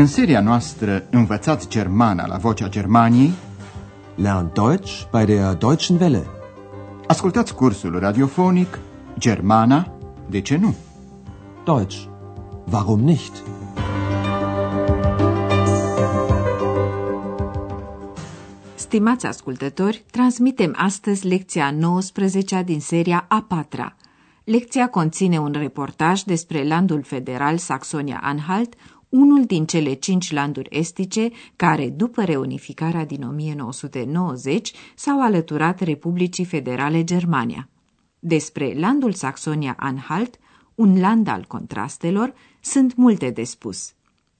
În seria noastră Învățați Germana la Vocea Germaniei Lern Deutsch bei der Deutschen Welle. Ascultați cursul radiofonic Germana, de ce nu? Deutsch. Warum nicht? Stimați ascultători, transmitem astăzi lecția 19 din seria a patra. Lecția conține un reportaj despre landul federal Saxonia-Anhalt, unul din cele cinci landuri estice care, după reunificarea din 1990, s-au alăturat Republicii Federale Germania. Despre landul Saxonia-Anhalt, un land al contrastelor, sunt multe de spus.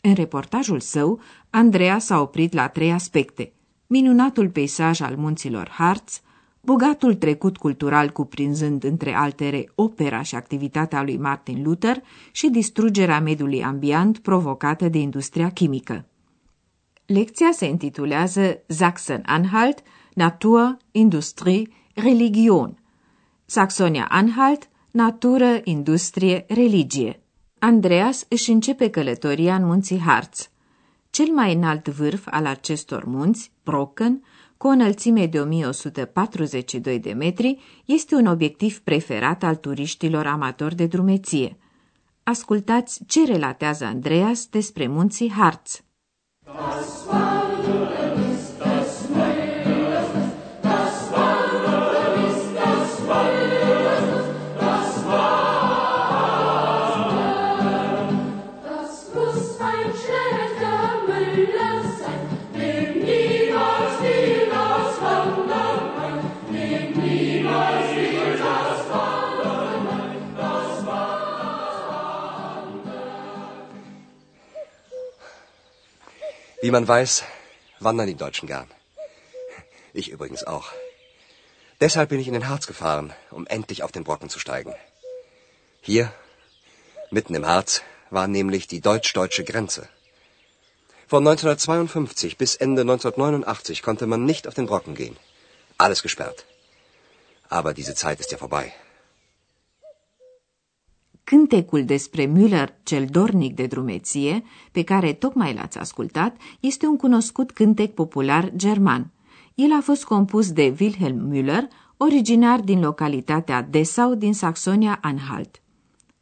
În reportajul său, Andreea s-a oprit la trei aspecte. Minunatul peisaj al munților Harz, bogatul trecut cultural cuprinzând între altele opera și activitatea lui Martin Luther și distrugerea mediului ambient provocată de industria chimică. Lecția se intitulează Sachsen-Anhalt, Natur, Industrie, Religion. Saxonia-Anhalt, Natură, Industrie, Religie. Andreas își începe călătoria în munții Harz. Cel mai înalt vârf al acestor munți, Brocken, cu o înălțime de 1142 de metri, este un obiectiv preferat al turiștilor amatori de drumeție. Ascultați ce relatează Andreas despre munții Harz. Das man weiß, wandern die Deutschen gern. Ich übrigens auch. Deshalb bin ich in den Harz gefahren, um endlich auf den Brocken zu steigen. Hier, mitten im Harz, war nämlich die deutsch-deutsche Grenze. Von 1952 bis Ende 1989 konnte man nicht auf den Brocken gehen. Alles gesperrt. Aber diese Zeit ist ja vorbei. Cântecul despre Müller, cel dornic de drumeție, pe care tocmai l-ați ascultat, este un cunoscut cântec popular german. El a fost compus de Wilhelm Müller, originar din localitatea Dessau din Saxonia-Anhalt.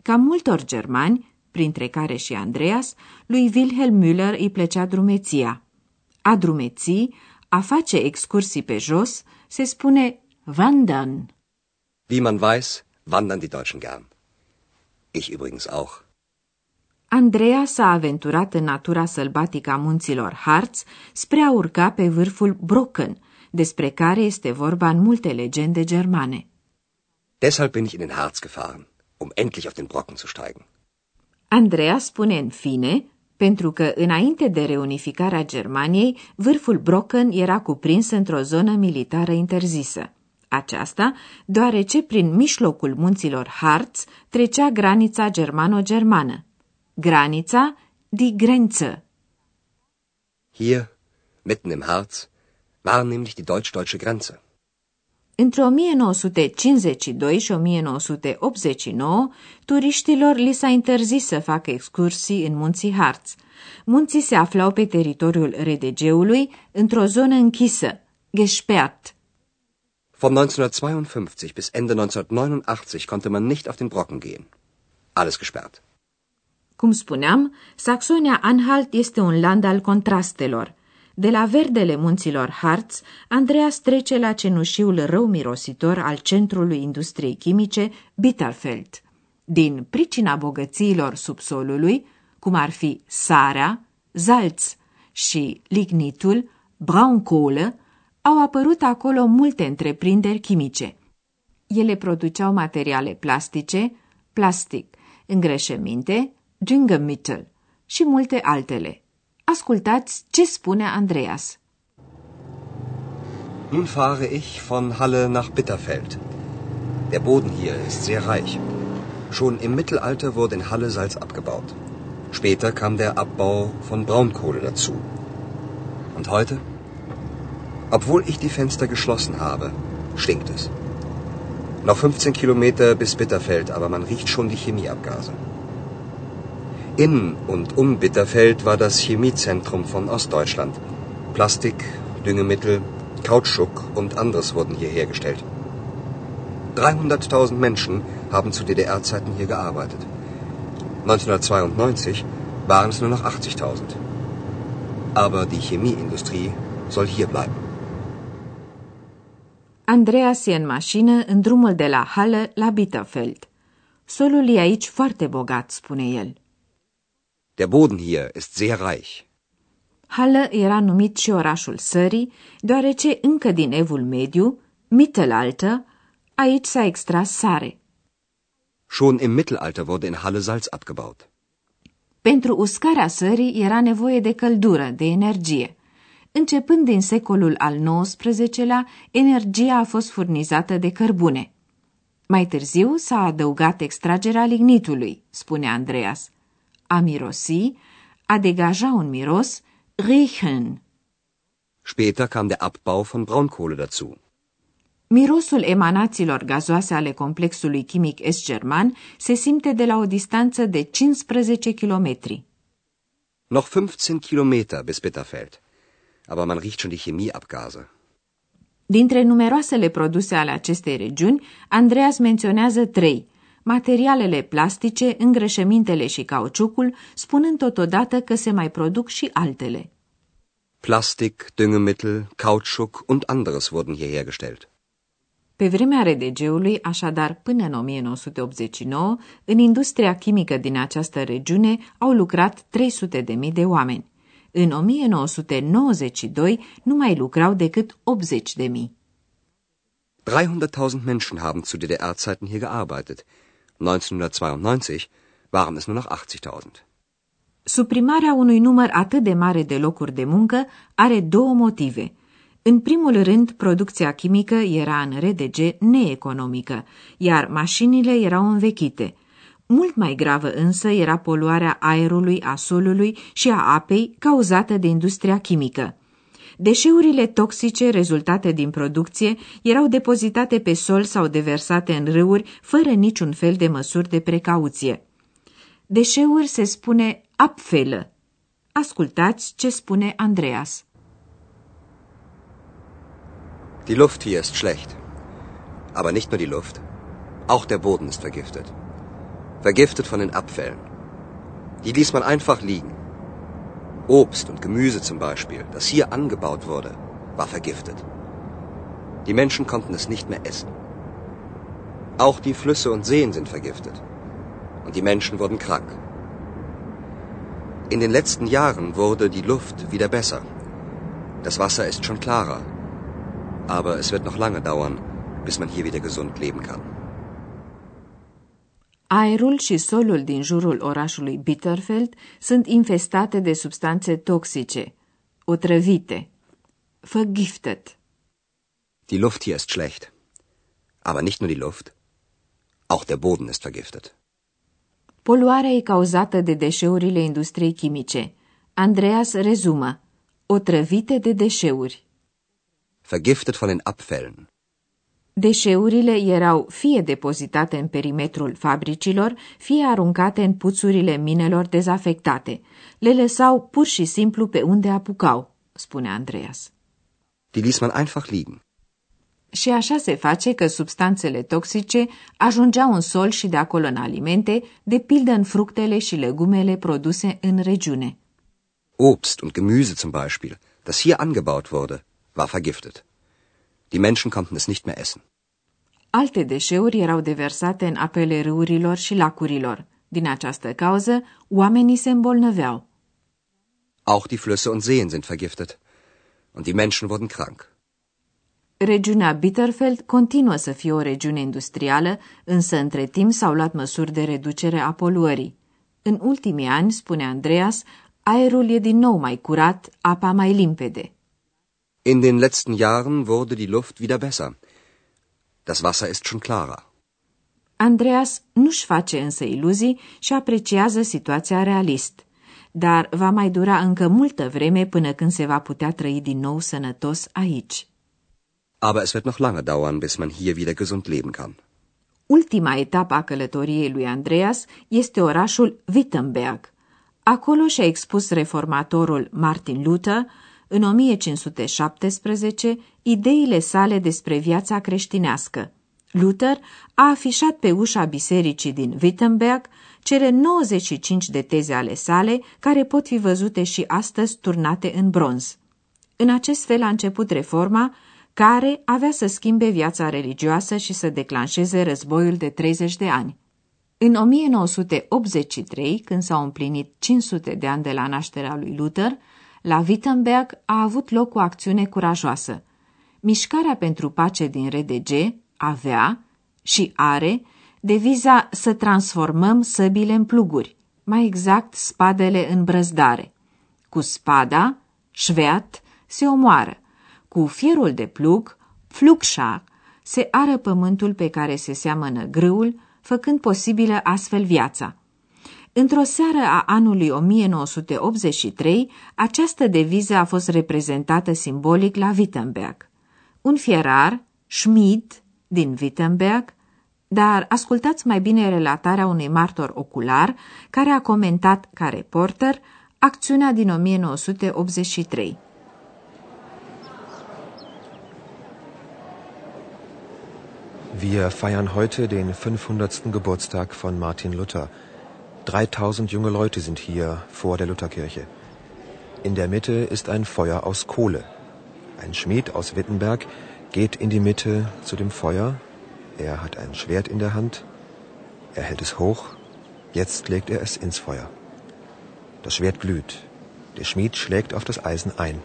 Ca multor germani, printre care și Andreas, lui Wilhelm Müller îi plăcea drumeția. A drumeții, a face excursii pe jos, se spune wandern. Wie man weiß, wandern die Deutschen gern. Ich übrigens auch. Andreea s-a aventurat în natura sălbatică a munților Harz spre a urca pe vârful Brocken, despre care este vorba în multe legende germane. Deshalb bin ich in den Harz gefahren, um endlich auf den Brocken zu steigen. Andreea spune în fine, pentru că înainte de reunificarea Germaniei, vârful Brocken era cuprins într-o zonă militară interzisă. Aceasta, deoarece prin mijlocul munților Harz trecea granița germano-germană. Granița, die Grenze. Hier, mitten im Harz, war nämlich die deutsch-deutsche Grenze. Între 1952 și 1989, turiștilor li s-a interzis să facă excursii în munții Harz. Munții se aflau pe teritoriul Redegeului, într-o zonă închisă, gesperrt. Von 1952 bis Ende 1989 konnte man nicht auf den Brocken gehen. Alles gesperrt. Cum spuneam, Saxonia-Anhalt este un land al contrastelor. De la verdele munților Harz, Andreas trece la cenușiul rău mirositor al centrului industriei chimice Bitterfeld. Din pricina bogățiilor subsolului, cum ar fi sarea, salz și lignitul, braunkohle, au apărut acolo multe întreprinderi chimice. Ele produceau materiale plastice, plastic, îngrășăminte, Düngemittel și multe altele. Ascultați ce spune Andreas. Nun fahre ich von Halle nach Bitterfeld. Der Boden hier ist sehr reich. Schon im Mittelalter wurde in Halle Salz abgebaut. Später kam der Abbau von Braunkohle dazu. Und heute? Obwohl ich die Fenster geschlossen habe, stinkt es. Noch 15 Kilometer bis Bitterfeld, aber man riecht schon die Chemieabgase. In und um Bitterfeld war das Chemiezentrum von Ostdeutschland. Plastik, Düngemittel, Kautschuk und anderes wurden hier hergestellt. 300.000 Menschen haben zu DDR-Zeiten hier gearbeitet. 1992 waren es nur noch 80.000. Aber die Chemieindustrie soll hier bleiben. Andreas e în mașină în drumul de la Halle la Bitterfeld. Solul e aici foarte bogat, spune el. Der Boden hier ist sehr reich. Halle era numit și orașul sării, deoarece încă din evul mediu, Mittelalter, aici s-a extras sare. Schon im Mittelalter wurde in Halle Salz abgebaut. Pentru uscarea sării era nevoie de căldură, de energie. Începând din secolul al XIX-lea, energia a fost furnizată de cărbune. Mai târziu s-a adăugat extragerea lignitului, spune Andreas. A mirosi, a degaja un miros, riechen. Später kam der Abbau von Braunkohle dazu. Mirosul emanațiilor gazoase ale complexului chimic S-german se simte de la o distanță de 15 kilometri. Noch 15 Kilometer bis Bitterfeld. Aber man riecht schon die Chemieabgase. Dintre numeroasele produse ale acestei regiuni, Andreas menționează trei, materialele plastice, îngrășămintele și cauciucul, spunând totodată că se mai produc și altele. Plastik, Düngemittel, Kautschuk und anderes wurden hier hergestellt. Pe vremea RDG-ului, așadar până în 1989, în industria chimică din această regiune au lucrat 300.000 de oameni. În 1992 nu mai lucrau decât 80.000. 300.000 Menschen haben zu DDR-Zeiten hier gearbeitet. 1992 waren es nur noch 80.000. Suprimarea unui număr atât de mare de locuri de muncă are două motive. În primul rând, producția chimică era în RDG neeconomică, iar mașinile erau învechite. Mult mai gravă însă era poluarea aerului, a solului și a apei cauzată de industria chimică. Deșeurile toxice rezultate din producție erau depozitate pe sol sau deversate în râuri fără niciun fel de măsuri de precauție. Deșeuri se spune apfelă. Ascultați ce spune Andreas. Die Luft hier ist schlecht. Aber nicht nur die Luft. Auch der Boden ist vergiftet. Vergiftet von den Abfällen. Die ließ man einfach liegen. Obst und Gemüse zum Beispiel, das hier angebaut wurde, war vergiftet. Die Menschen konnten es nicht mehr essen. Auch die Flüsse und Seen sind vergiftet. Und die Menschen wurden krank. In den letzten Jahren wurde die Luft wieder besser. Das Wasser ist schon klarer. Aber es wird noch lange dauern, bis man hier wieder gesund leben kann. Aerul și solul din jurul orașului Bitterfeld sunt infestate de substanțe toxice, otrăvite, vergiftet. Die Luft hier ist schlecht. Aber nicht nur die Luft. Auch der Boden ist vergiftet. Poluarea e cauzată de deșeurile industriei chimice. Andreas rezumă, otrăvite de deșeuri. Vergiftet von den Abfällen. Deșeurile erau fie depozitate în perimetrul fabricilor, fie aruncate în puțurile minelor dezafectate. Le lăsau pur și simplu pe unde apucau, spune Andreas. Die ließ man einfach liegen. Și așa se face că substanțele toxice ajungeau în sol și de acolo în alimente, de pildă în fructele și legumele produse în regiune. Obst und Gemüse zum Beispiel, das hier angebaut wurde, war vergiftet. Die Menschen konnten es nicht mehr essen. Alte deșeuri erau deversate în apele râurilor și lacurilor. Din această cauză, oamenii se îmbolnăveau. Auch die Flüsse und Seen sind vergiftet. Und die Menschen wurden krank. Regiunea Bitterfeld continuă să fie o regiune industrială, însă între timp s-au luat măsuri de reducere a poluării. În ultimii ani, spune Andreas, aerul e din nou mai curat, apa mai limpede. In den letzten Jahren wurde die Luft wieder besser. Das Wasser ist schon klarer. Andreas nu-și face însă iluzii și apreciază situația realist. Dar va mai dura încă multă vreme până când se va putea trăi din nou sănătos aici. Aber es wird noch lange dauern, bis man hier wieder gesund leben kann. Ultima etapă a călătoriei lui Andreas este orașul Wittenberg. Acolo și-a expus reformatorul Martin Luther, în 1517, ideile sale despre viața creștinească. Luther a afișat pe ușa bisericii din Wittenberg cele 95 de teze ale sale, care pot fi văzute și astăzi turnate în bronz. În acest fel a început reforma, care avea să schimbe viața religioasă și să declanșeze războiul de 30 de ani. În 1983, când s-au împlinit 500 de ani de la nașterea lui Luther, la Wittenberg a avut loc o acțiune curajoasă. Mișcarea pentru pace din RDG avea și are deviza să transformăm săbile în pluguri, mai exact spadele în brăzdare. Cu spada, șveat, se omoară. Cu fierul de plug, flugșar, se ară pământul pe care se seamănă grâul, făcând posibilă astfel viața. Într-o seară a anului 1983, această deviză a fost reprezentată simbolic la Wittenberg. Un fierar, Schmid, din Wittenberg, dar ascultați mai bine relatarea unui martor ocular care a comentat ca reporter acțiunea din 1983. Wir feiern heute den 500. Geburtstag von Martin Luther. 3000 junge Leute sind hier vor der Lutherkirche. In der Mitte ist ein Feuer aus Kohle. Ein Schmied aus Wittenberg geht in die Mitte zu dem Feuer. Er hat ein Schwert in der Hand. Er hält es hoch. Jetzt legt er es ins Feuer. Das Schwert glüht. Der Schmied schlägt auf das Eisen ein.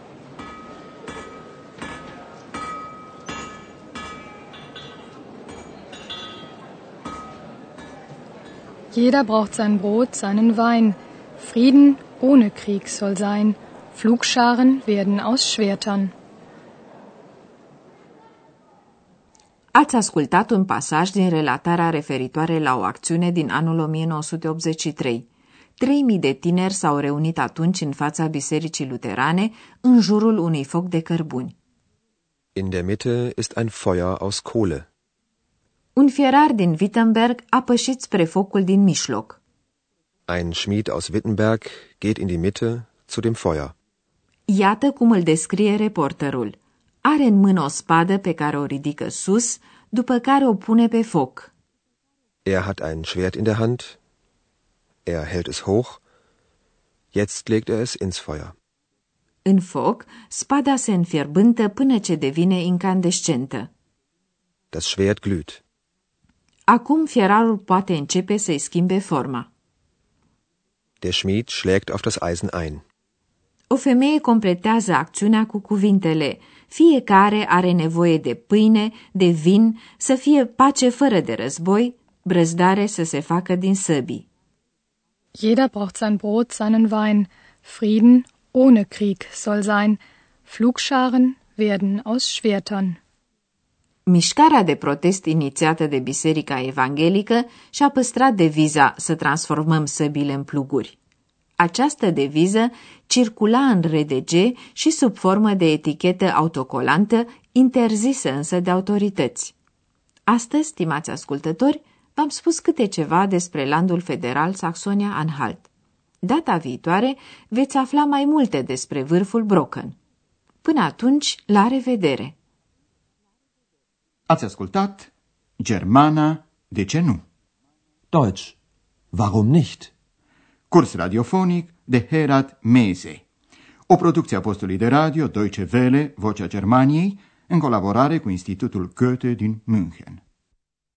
Jeder braucht sein Brot, seinen Wein. Frieden ohne Krieg soll sein. Flugscharen werden aus Schwertern. Ați ascultat un pasaj din relatarea referitoare la o acțiune din anul 1983. 3.000 de tineri s-au reunit atunci în fața bisericii luterane, în jurul unui foc de cărbuni. In der Mitte ist ein Feuer aus Kohle. Un fierar din Wittenberg a pășit spre focul din mijloc. Ein Schmied aus Wittenberg geht in die Mitte zu dem Feuer. Iată cum îl descrie reporterul. Are în mână o spadă pe care o ridică sus, după care o pune pe foc. Er hat ein Schwert in der Hand. Er hält es hoch. Jetzt legt er es ins Feuer. În foc, spada se înfierbântă până ce devine incandescentă. Das Schwert glüht. Acum fierarul poate începe să-i schimbe forma. Der Schmied schlägt auf das Eisen ein. O femeie completează acțiunea cu cuvintele Fiecare are nevoie de pâine, de vin, să fie pace fără de război, brăzdare să se facă din săbii. Jeder braucht sein Brot, seinen Wein. Frieden ohne Krieg soll sein. Flugscharen werden aus Schwertern. Mișcarea de protest inițiată de Biserica Evanghelică și-a păstrat deviza să transformăm săbile în pluguri. Această deviză circula în RDG și sub formă de etichetă autocolantă, interzisă însă de autorități. Astăzi, stimați ascultători, v-am spus câte ceva despre landul federal Saxonia-Anhalt. Data viitoare veți afla mai multe despre vârful Brocken. Până atunci, la revedere! Ați ascultat Germana, de ce nu? Deutsch. Warum nicht? Curs radiofonic de Herat Mese. O producție a postului de radio Deutsche Welle, Vocea Germaniei, în colaborare cu Institutul Goethe din München.